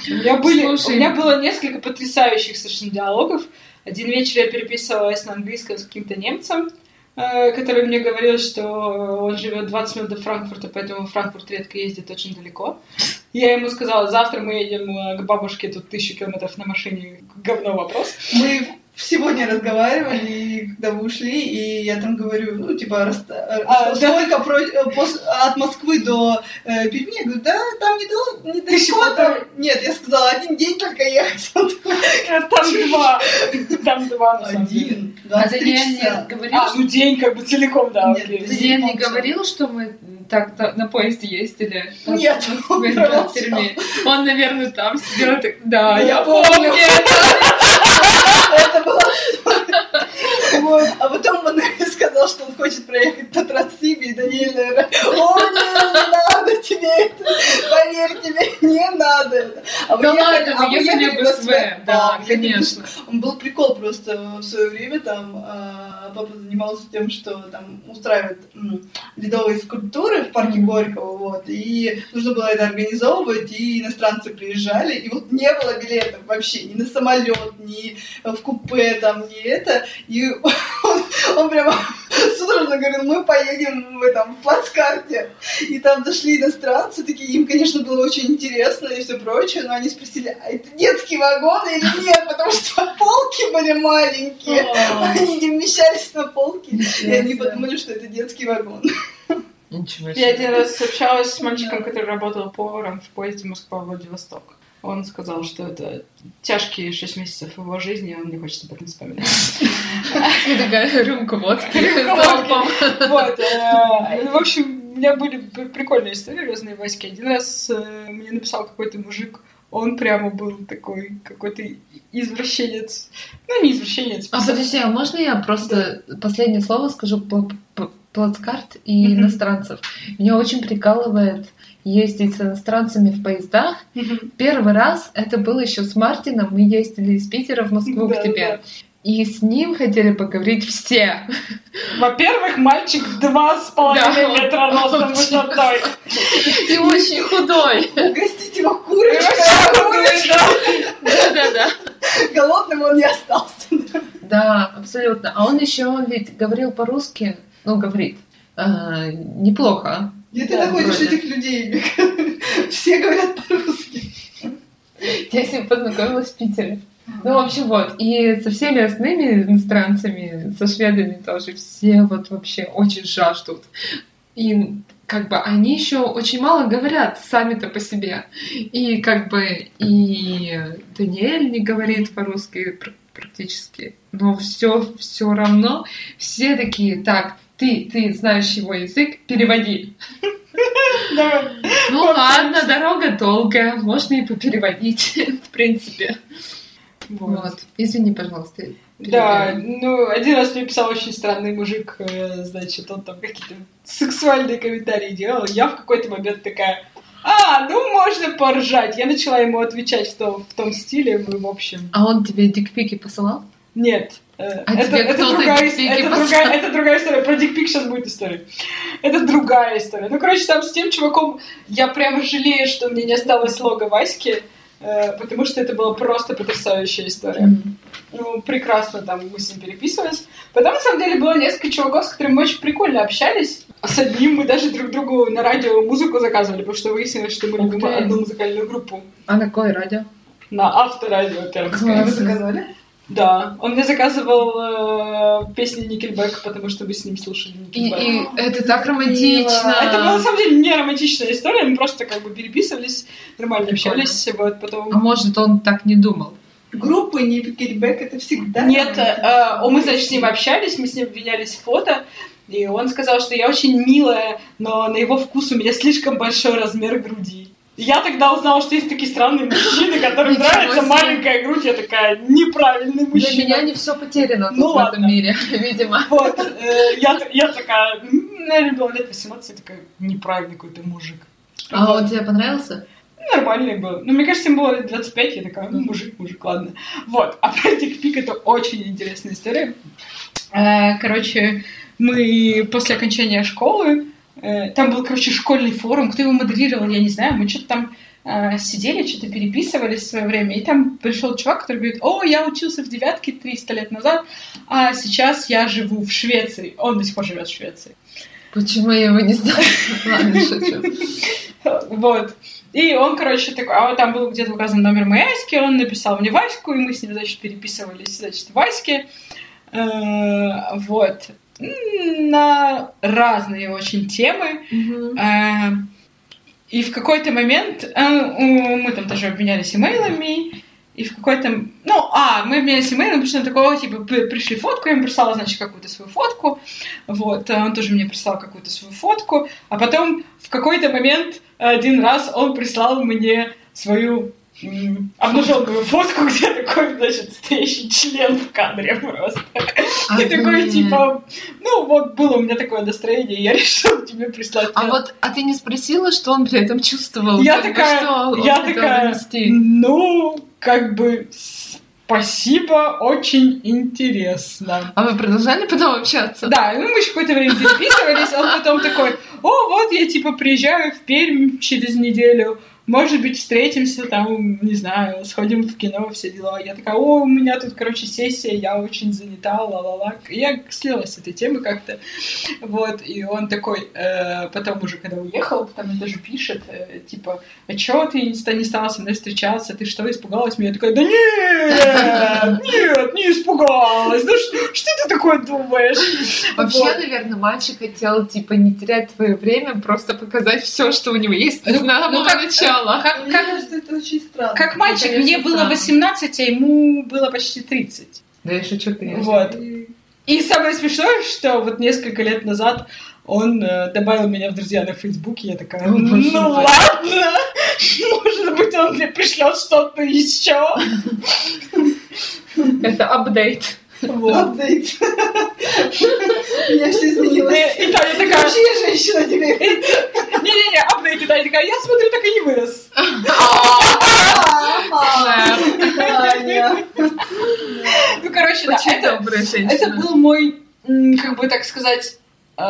У меня, были, Слушай. у меня было несколько потрясающих совершенно диалогов. Один вечер я переписывалась на английском с каким-то немцем, э, который мне говорил, что он живет 20 минут до Франкфурта, поэтому Франкфурт редко ездит очень далеко. Я ему сказала, завтра мы едем э, к бабушке, тут тысячу километров на машине, говно вопрос. Мы сегодня разговаривали, и когда вы ушли, и я там говорю, ну, типа, А, а, сколько про- э, пос- от Москвы до э, Перми? Я говорю, да, там недалеко, Тысяча недалеко. Там... полторы. Нет, я сказала, один день только ехать. Такой, Там два. Там два, на самом деле. Один, А 23 Даниэль не говорил, А, ну день как бы целиком, да, Нет, окей. ты- не говорил, что мы так та- на поезде ездили? Нет, он. Он, наверное, там сидел. так, Да, Я я помню. помню. Это было. А потом Мануэль сказал, что он хочет проехать по Транссибе, и Даниэль, наверное, о, не надо тебе это, поверь, тебе не надо это. А Да ладно, а мы ехали в СВ, да, конечно. Он был прикол просто в свое время, там а, папа занимался тем, что там устраивает м, ледовые скульптуры в парке Горького, вот, и нужно было это организовывать, и иностранцы приезжали, и вот не было билетов вообще, ни на самолет, ни в купе, там, ни это, и [LAUGHS] он, он прямо судорожно говорил, мы поедем в этом в плацкарте, и там зашли иностранцы, такие, им, конечно, было очень интересно и все прочее, но они спросили, а это детский вагон или нет, потому что полки были маленькие, они не вмещались на полке, и они подумали, что это детский вагон. Ничего Я один раз общалась с мальчиком, который работал поваром в поезде Москва-Владивосток. Он сказал, что это тяжкие шесть месяцев его жизни, он не хочет об этом вспоминать. И такая рюмка водки. Вот. э, В общем, у меня были пр- прикольные истории разные Васьки. Один раз э, мне написал какой-то мужик, он прямо был такой какой-то извращенец. Ну, не извращенец. А подожди, а можно я просто последнее слово скажу плацкарт и иностранцев? Меня очень прикалывает ездить с иностранцами в поездах. Мгм. Первый раз это было еще с Мартином. Мы ездили из Питера в Москву Да, к тебе. И с ним хотели поговорить все. Во-первых, мальчик два с половиной Да, он- метра ростом он высотой. [LAUGHS] И очень худой. Угостить его курочкой. Да-да-да. голодным он не остался. Да, абсолютно. А он еще ведь говорил по-русски, ну, говорит, а, неплохо. Где ты находишь этих людей? [LAUGHS] Все говорят по-русски. Я с ним познакомилась в Питере. Ну, в общем, вот. И со всеми остальными иностранцами, со шведами тоже, все вот вообще очень жаждут. И как бы они еще очень мало говорят сами-то по себе. И как бы и Даниэль не говорит по-русски пр- практически. Но все, все равно все такие, так, ты, ты знаешь его язык, переводи. Давай. Ну ладно, дорога долгая, можно и попереводить, в принципе. Вот. Извини, пожалуйста. Да, ну, один раз мне писал очень странный мужик, э, значит, он там какие-то сексуальные комментарии делал. Я в какой-то момент такая, а, ну, можно поржать. Я начала ему отвечать в том, в том стиле, в общем, А он тебе дикпики посылал? нет. Э, А это, другая, дикпики это, послал? другая, это другая история. Про дикпик сейчас будет история. Это другая история. Ну, короче, там с тем чуваком я прямо жалею, что мне не осталось лога Васьки, э, потому что это была просто потрясающая история. Ну, прекрасно там мы с ним переписывались. Потом, на самом деле, было несколько чуваков, с которыми мы очень прикольно общались. А с одним мы даже друг другу на радио музыку заказывали, потому что выяснилось, что мы любим одну музыкальную группу. А на какое радио? На авторадио Пермское. Вы заказали? Да. Он мне заказывал э, песни Никельбэк, потому что мы с ним слушали И, Никельбэк. и это так романтично. Это была, на самом деле, не романтичная история, мы просто как бы переписывались, нормально Прикольно. общались, вот, потом... А может, он так не думал? Группы не Никельбэк это всегда. Нет, э, э, мы, значит, с ним общались, мы с ним обменялись фото, и он сказал, что я очень милая, но на его вкус у меня слишком большой размер груди. Я тогда узнала, что есть такие странные мужчины, которым нравится маленькая грудь. Я такая, неправильный Для мужчина. меня не все потеряно тут Ну в ладно. этом мире, [LAUGHS] видимо. Вот, э, я, я такая, наверное, было лет 18, я такая, неправильный какой-то мужик. А он тебе понравился? Нормальный был. Ну, мне кажется, ему было лет 25, я такая, ну, мужик, мужик, ладно. Вот, а про Тик-Пик это очень интересная история. Э, Короче, мы после окончания школы, там был, короче, школьный форум, кто его модерировал, я не знаю, мы что-то там э, сидели, что-то переписывались в свое время, и там пришел чувак, который говорит, о, я учился в девятке 300 лет назад, а сейчас я живу в Швеции. Он до сих пор живет в Швеции. Почему я его не знаю? Ладно, [LAUGHS] шучу. Вот. И он, короче, такой, а вот там был где-то указан номер моей Аськи, он написал мне Ваську, и мы с ним, значит, переписывались, значит, Ваське. Э, Вот. На разные очень темы. Э, И в какой-то момент э, мы там тоже обменялись имейлами, и в какой-то... Ну, а, мы обменялись что он такого, типа, при- пришли фотку, я ему прислала, значит, какую-то свою фотку, вот, а он тоже мне прислал какую-то свою фотку, а потом в какой-то момент один раз он прислал мне свою обнаженную фотку, где такой, значит, стоящий член в кадре просто. И такой, типа, ну, вот было у меня такое настроение, я [LAUGHS] решила тебе прислать. А вот, а ты не спросила, что он при этом чувствовал? Я Как бы, такая- что он я такая, донести? ну, как бы, спасибо, очень интересно. А вы продолжали потом общаться? Да, ну мы еще какое-то время переписывались, он потом такой, о, вот я типа приезжаю в Пермь через неделю, может быть, встретимся там, не знаю, сходим в кино, все дела. Я такая, о, у меня тут, короче, сессия, я очень занята, ла-ла-ла. Я слилась с этой темы как-то. Вот, и он такой, э, потом уже, когда уехал, потом мне тоже пишет, э, типа, а чё ты не не стала со мной встречаться, ты что, испугалась меня? Я такая, да нет, нет, не испугалась, ну что, что ты такое думаешь? Вообще, Вот. наверное, мальчик хотел, типа, не терять твое время, просто показать все, что у него есть Ну, с самого ну, как- начала. Как, Мне как, кажется, это очень странно. как мальчик, конечно, мне было странно. 18, а ему было почти 30. Да я шучу, конечно. Вот. И самое смешное, что вот несколько лет назад он э, добавил меня в друзья на Фейсбуке, я такая, ну мой. ладно, может быть, он мне пришлет что-то еще. Это апдейт. Апдейт. [LAUGHS] Я все изменилось. И Таня такая, Вообще женщина теперь. Не-не-не, апдейт, и Таня такая, я смотрю, так и не вырос. Ну, короче, да, это, был мой, как бы так сказать, э,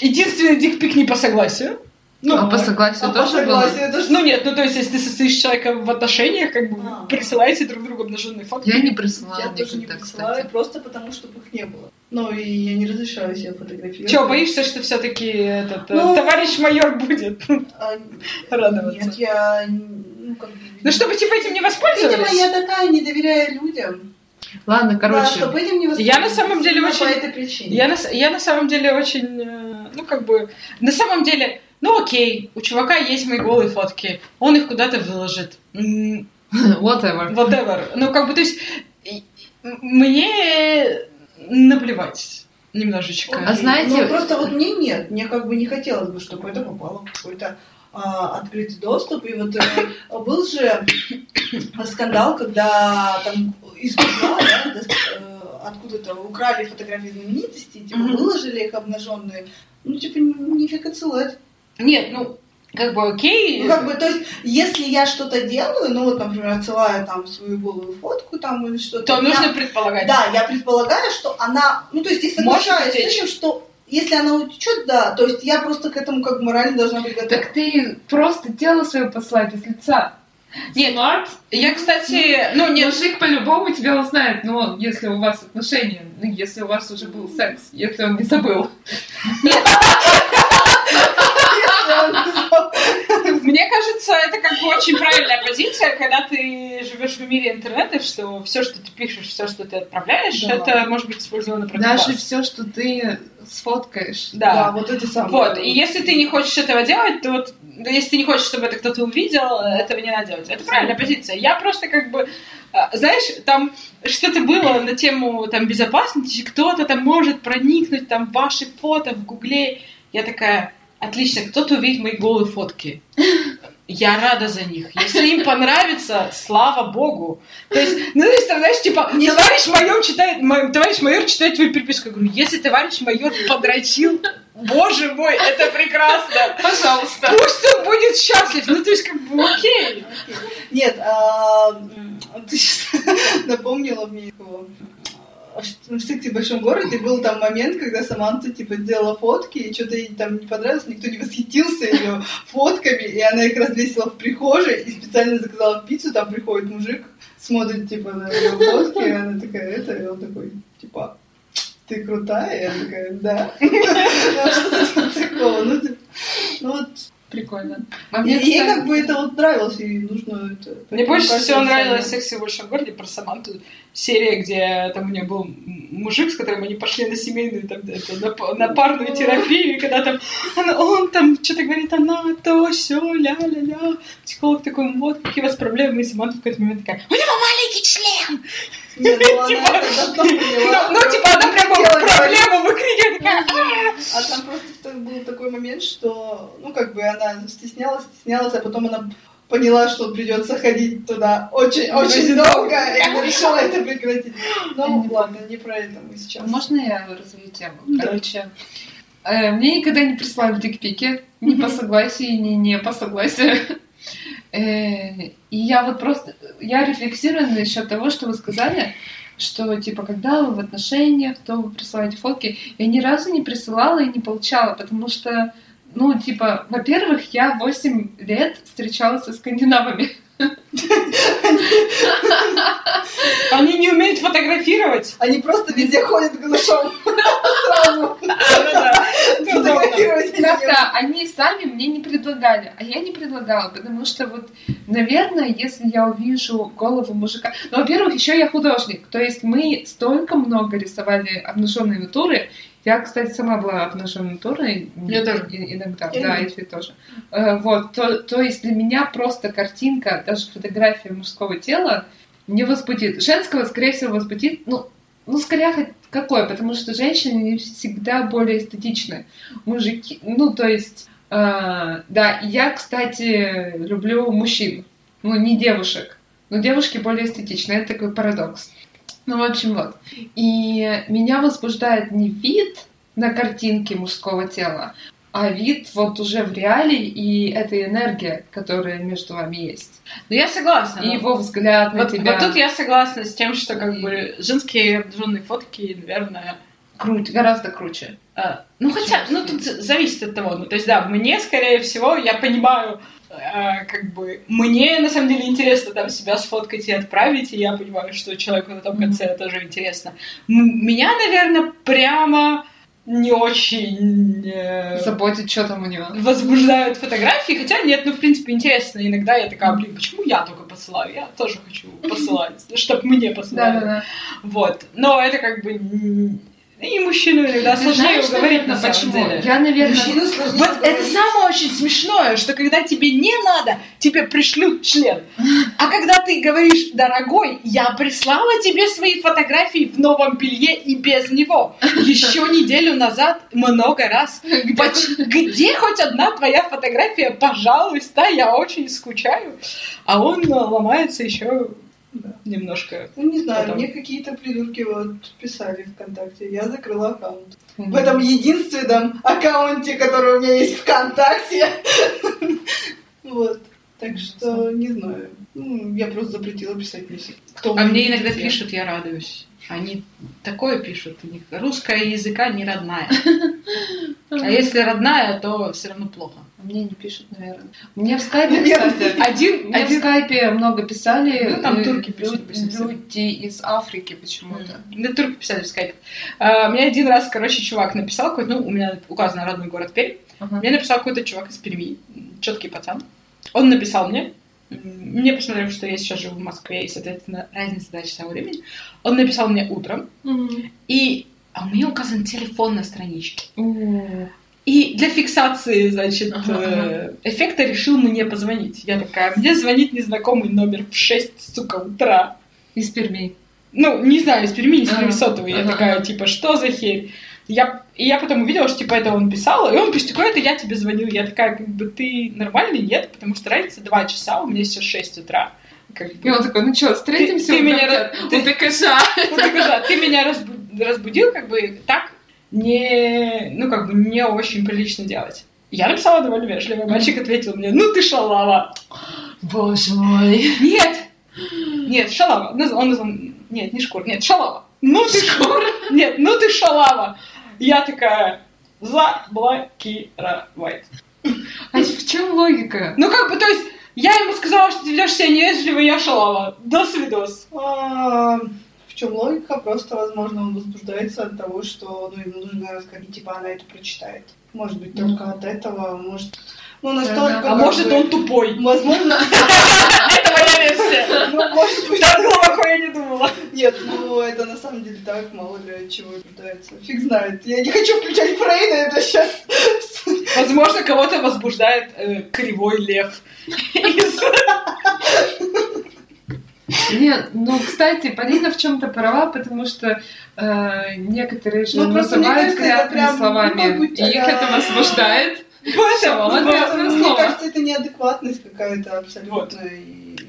единственный дикпик не по согласию. Ну, а по согласию А по тоже было? согласию тоже Ну нет, ну то есть, если ты состоишь с человеком в отношениях, как бы вы А. присылаете друг другу обнаженные фотки. Я не присылала Я тоже не присылаю, кстати. просто потому, чтобы их не было. Ну, и я не разрешаю себе фотографировать. Чего, боишься, что все-таки этот э, Ну. товарищ майор будет А, радоваться? Нет, я... Ну, как бы, Ну, чтобы типа этим не Видимо, воспользовались. я такая, не доверяю людям. Ладно, Да, короче. чтобы этим не Я на самом деле очень- По этой причине. Я на, я на самом деле очень, э, ну как бы, на самом деле, ну окей, у чувака есть мои голые фотки, он их куда-то выложит. [LAUGHS] Whatever. Whatever. Ну как бы, то есть, мне наплевать немножечко. А знаете- Ну, просто вот мне нет. Мне как бы не хотелось бы, чтобы это попало в какой-то а, открытый доступ. И вот э, был же [COUGHS] скандал, когда там из Гугла, да, э, откуда-то украли фотографии знаменитостей, типа выложили их обнаженные. Ну, типа, нифиг отсылать. Нет, ну, как бы окей. Ну, как бы, то есть, если я что-то делаю, ну, вот, например, отсылаю там свою голую фотку там или что-то, то я- нужно предполагать. Да, я предполагаю, что она, ну то есть я Может соглашаюсь с этим, что если она утечет, да, то есть я просто к этому как морально должна быть готова. Так ты просто тело свое послать без лица. Нет, Смарт. Я, кстати, ну нет, Мужик по-любому тебя узнает, но если у вас отношения, ну, если у вас уже был секс, если он не забыл. Мне кажется, это как бы очень правильная позиция, когда ты живешь в мире интернета, что все, что ты пишешь, все, что ты отправляешь, Да. это может быть использовано против Даже вас. все, что ты сфоткаешь. Да, Да. вот эти самые. Вот, и если ты не хочешь этого делать, то вот, если ты не хочешь, чтобы это кто-то увидел, этого не надо делать. Это правильная позиция. Я просто как бы, а, знаешь, там что-то было на тему там безопасности, кто-то там может проникнуть там ваши фото в Гугле. Я такая, отлично, кто-то увидит мои голые фотки. Я рада за них. Если им понравится, слава богу. То есть, ну, то есть, там, знаешь, типа, Не товарищ майор читает, мо- товарищ майор читает твою переписку. Я говорю, если товарищ майор подрочил, боже мой, это прекрасно. Пожалуйста. Пусть он будет счастлив. Ну, то есть, как бы, окей. Нет, а, ты сейчас [LAUGHS] напомнила мне его. В секте в большом городе был там момент, когда Саманта типа сделала фотки, и что-то ей там не понравилось, никто не восхитился ее фотками, и она их развесила в прихожей и специально заказала пиццу, там приходит мужик, смотрит типа на ее фотки, и она такая, это, и он такой, типа, ты крутая? Я такая, да. [LAUGHS] Ну. Ну, типа, ну вот, Прикольно. И А мне, ей кстати, как бы это вот нравилось, и нужно это... Мне больше всего нравилась «Секси в большом городе» про Саманту. Серия, где там у нее был мужик, с которым они пошли на семейную, там, это, на, на парную терапию, и когда там она- он там что-то говорит, она то, все, ля-ля-ля. Психолог такой, вот, какие у вас проблемы, и Саманта в какой-то момент такая, у него маленький член! Нет, ну она Типа. Ну, ну, типа, она прямо проблему выкрикивает, «А!» А там просто был такой момент, что, ну, как бы она стеснялась, стеснялась, а потом она поняла, что придется ходить туда очень, очень долго, и решила это прекратить. Ну, ладно, не про это мы сейчас. Можно я развею тему? Да. Короче, э, мне никогда не присылали дикпики, ни по согласию, ни не по согласию. Э, И я вот просто, я рефлексирую насчет того, что вы сказали, что, типа, когда вы в отношениях, то вы присылаете фотки. Я ни разу не присылала и не получала, потому что, ну, типа, во-первых, я 8 лет встречалась со скандинавами. Они не умеют фотографировать. Они просто везде ходят голышом. Сразу. Фотографировать. Как-то они сами мне не предлагали, а я не предлагала, потому что вот, наверное, если я увижу голову мужика... Ну, во-первых, еще я художник, то есть мы столько много рисовали обнаженные натуры. Я, кстати, сама была обнаженной натурой. Я тоже. Иногда, Я да, и ты тоже. Э, Вот, то, то есть для меня просто картинка, даже фотография мужского тела не возбудит. Женского, скорее всего, возбудит, ну, ну, скорее, хоть какое, потому что женщины всегда более эстетичны. Мужики, ну, то есть, э, да, я, кстати, люблю мужчин, ну, не девушек, но девушки более эстичны, это такой парадокс. Ну, в общем, вот. И меня возбуждает не вид на картинке мужского тела, а вид вот уже в реале и эта энергия, которая между вами есть. Ну, я согласна. И но- его взгляд на Вот, тебя. вот тут я согласна с тем, что как бы женские обнаженные фотки, наверное, круть, гораздо круче. а, ну хотя, ну тут за- зависит от того. Ну то есть да, мне скорее всего, я понимаю, а, как бы мне на самом деле интересно там себя сфоткать и отправить, и я понимаю, что человеку на том конце тоже интересно. М- Меня, наверное, прямо не очень э, Заботит, что там у него. возбуждают фотографии, хотя нет, ну, в принципе, интересно. Иногда я такая, блин, почему я только посылаю? Я тоже хочу [LAUGHS] посылать, чтобы мне посылали. Да-да-да. Вот. Но это как бы... И мужчину иногда Ты сложнее знаешь, уговорить на самом почему? деле. Я, наверное... Мужчину сложнее Вот это самое очень смешное, что когда тебе не надо, тебе пришлют член. А когда ты говоришь, дорогой, я прислала тебе свои фотографии в новом белье и без него. Еще неделю назад много раз. Где хоть одна твоя фотография? Пожалуйста, я очень скучаю. А он э, ломается еще немножко. Ну, не знаю, Потом. мне какие-то придурки вот писали ВКонтакте. Я закрыла аккаунт. Мгм. В этом единственном аккаунте, который у меня есть ВКонтакте. [LAUGHS] Вот. Так что, не знаю. Ну, я просто запретила писать мне. Кто А мне иногда где. пишут, я радуюсь. Они такое пишут, у них русская языка не родная. [LAUGHS] А если родная, то все равно плохо. Мне не пишут, наверное. Мне в скайпе, кстати... Один, Мне в один, скайпе много писали Ну, там э, турки пишут, люди из Африки почему-то. Да, турки писали в скайпе. А, Мне один раз, короче, чувак написал, какой-то, ну, у меня указан родной город Пермь. Ага. Мне написал какой-то чувак из Перми, четкий пацан. Он написал мне, мне посмотрев, что я сейчас живу в Москве, и, соответственно, разница до часового времени. Он написал мне утром, Мгм. и а у меня указан телефон на страничке. О, И для фиксации, значит, Ага, э, эффекта решил мне позвонить. Я такая, мне звонит незнакомый номер в 6, сука, утра. Из Перми. Ну, не знаю, из Перми, из Ага, Перми сотовый. Я ага. такая, типа, что за херь? Я, и я потом увидела, что, типа, это он писал, и он пишет, такой, это я тебе звонил. Я такая, как бы, ты нормальный? Нет, потому что разница 2 часа, у меня сейчас 6 утра. Как бы. И он такой, ну что, встретимся? Ты- ты у меня конца?» раз- ты-. Ну, так уже, а ты меня разбу- разбудил, как бы, так не, ну, как бы, не очень прилично делать. Я написала довольно вежливо. Мальчик ответил мне, ну ты шалава. Боже мой. Нет! Нет, шалава. Он назвал... Нет, не шкур. Нет, шалава. Ну ты шкур. Нет, ну ты шалава. Я такая, заблокировать. А в чем логика? Ну, как бы, то есть, я ему сказала, что ты ведешь себя невежливо, я шалава. До свидос. Чем логика? Просто, возможно, он возбуждается от того, что ну, ему нужно рассказать, типа она это прочитает. Может быть, только от этого, может. Ну, настолько... Да-да. А может, бы, он тупой. Возможно, [LAUGHS] Это моя версия. ну, может быть, [LAUGHS] Так глубоко я не думала. Нет, ну это на самом деле так, мало ли чего пытается. Фиг знает. Я не хочу включать Фрейда, это сейчас... Возможно, кого-то возбуждает э, кривой лев. Из- [LAUGHS] Нет, ну, кстати, Полина в чем-то права, потому что э, некоторые же Ну, называют грязными ну, словами, и их это возбуждает. [LAUGHS] Поэтому, Мне кажется, это неадекватность какая-то абсолютно.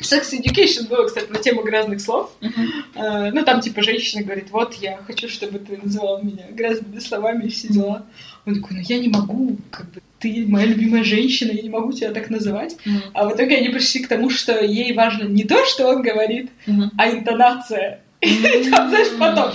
Sex Education было, кстати, на тему грязных слов. Э, Ну, там, типа, женщина говорит, вот, я хочу, чтобы ты называл меня грязными словами и все дела. Он такой, ну, я не могу, как бы, ты моя любимая женщина, я не могу тебя так называть. Мгм. А в итоге они пришли к тому, что ей важно не то, что он говорит, Мгм. а интонация. [LAUGHS] Там, знаешь, потом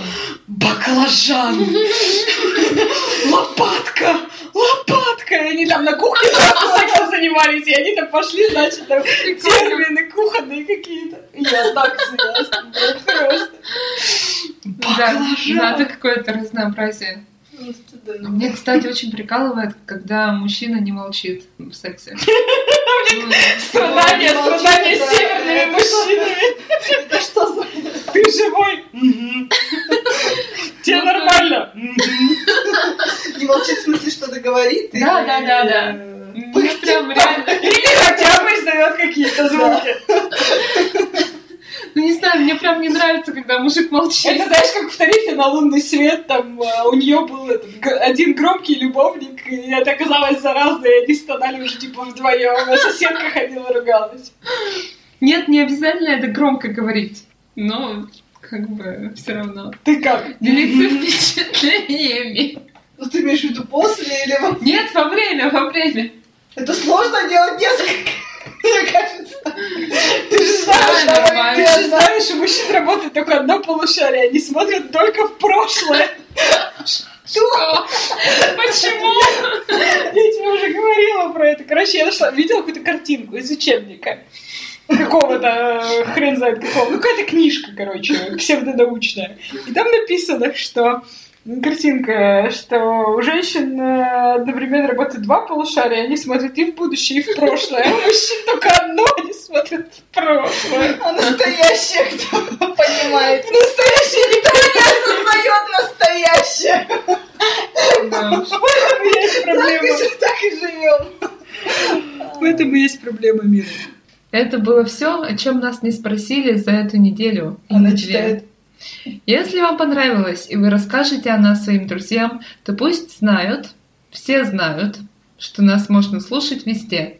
баклажан, [LAUGHS] лопатка, лопатка. И они там на кухне сексом занимались, и они там пошли, значит, там термины кухонные какие-то. И Я так было просто. Баклажан. надо какое-то разнообразие. Просто, да. Мне, кстати, очень прикалывает, когда мужчина не молчит в сексе. [LAUGHS] Ну, Страдания, Ну, страдания да, с северными что? мужчинами. Это что за... Ты живой? [LAUGHS] Тебе Ну, нормально? Не молчит в смысле, что-то говорит? или, Да, да, да, да. э, прям реально... Или хотя бы издает какие-то звуки. Ну, не знаю, мне прям не нравится, когда мужик молчит. Это знаешь, как в тарифе на лунный свет, там а, у нее был этот, один громкий любовник, и это оказалось заразно, и они стонали уже типа вдвоем, а соседка ходила ругалась. Нет, не обязательно это громко говорить. Но, как бы, все равно. Ты как? Делиться впечатлениями. Ну, ты имеешь в виду после или... во- Нет, во время, во время. Это сложно делать несколько, [LAUGHS] мне кажется. Ты же знаешь, ты знаешь, у мужчин работает только одно полушарие, они смотрят только в прошлое. Что? Почему? Я тебе уже говорила про это. Короче, я нашла, видела какую-то картинку из учебника. Какого-то, э, хрен знает какого. Ну, какая-то книжка, короче, псевдонаучная. И там написано, что картинка, что у женщин э, одновременно работают два полушария, они смотрят и в будущее, и в прошлое. А у мужчин только одно, они смотрят в прошлое. А настоящее кто понимает? Настоящее никто Не осознает настоящее. Да уж. В этом и есть Так и, проблема. ж- так и живем. В этом и есть проблема мира. Это было все, о чем нас не спросили за эту неделю. Она читает. Если вам понравилось, и вы расскажете о нас своим друзьям, то пусть знают, все знают, что нас можно слушать везде.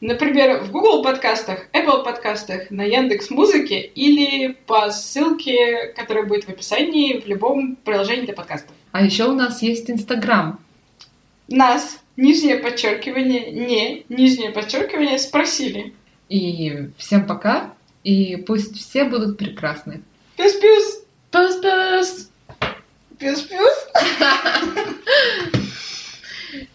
Например, в Google подкастах, Apple подкастах, на Яндекс Музыке или по ссылке, которая будет в описании в любом приложении для подкастов. А еще у нас есть Инстаграм. Нас, нижнее подчеркивание, не, нижнее подчеркивание, спросили. И всем пока, и пусть все будут прекрасны. Pius, pius. Pius, pius. Pius, pius. [LAUGHS]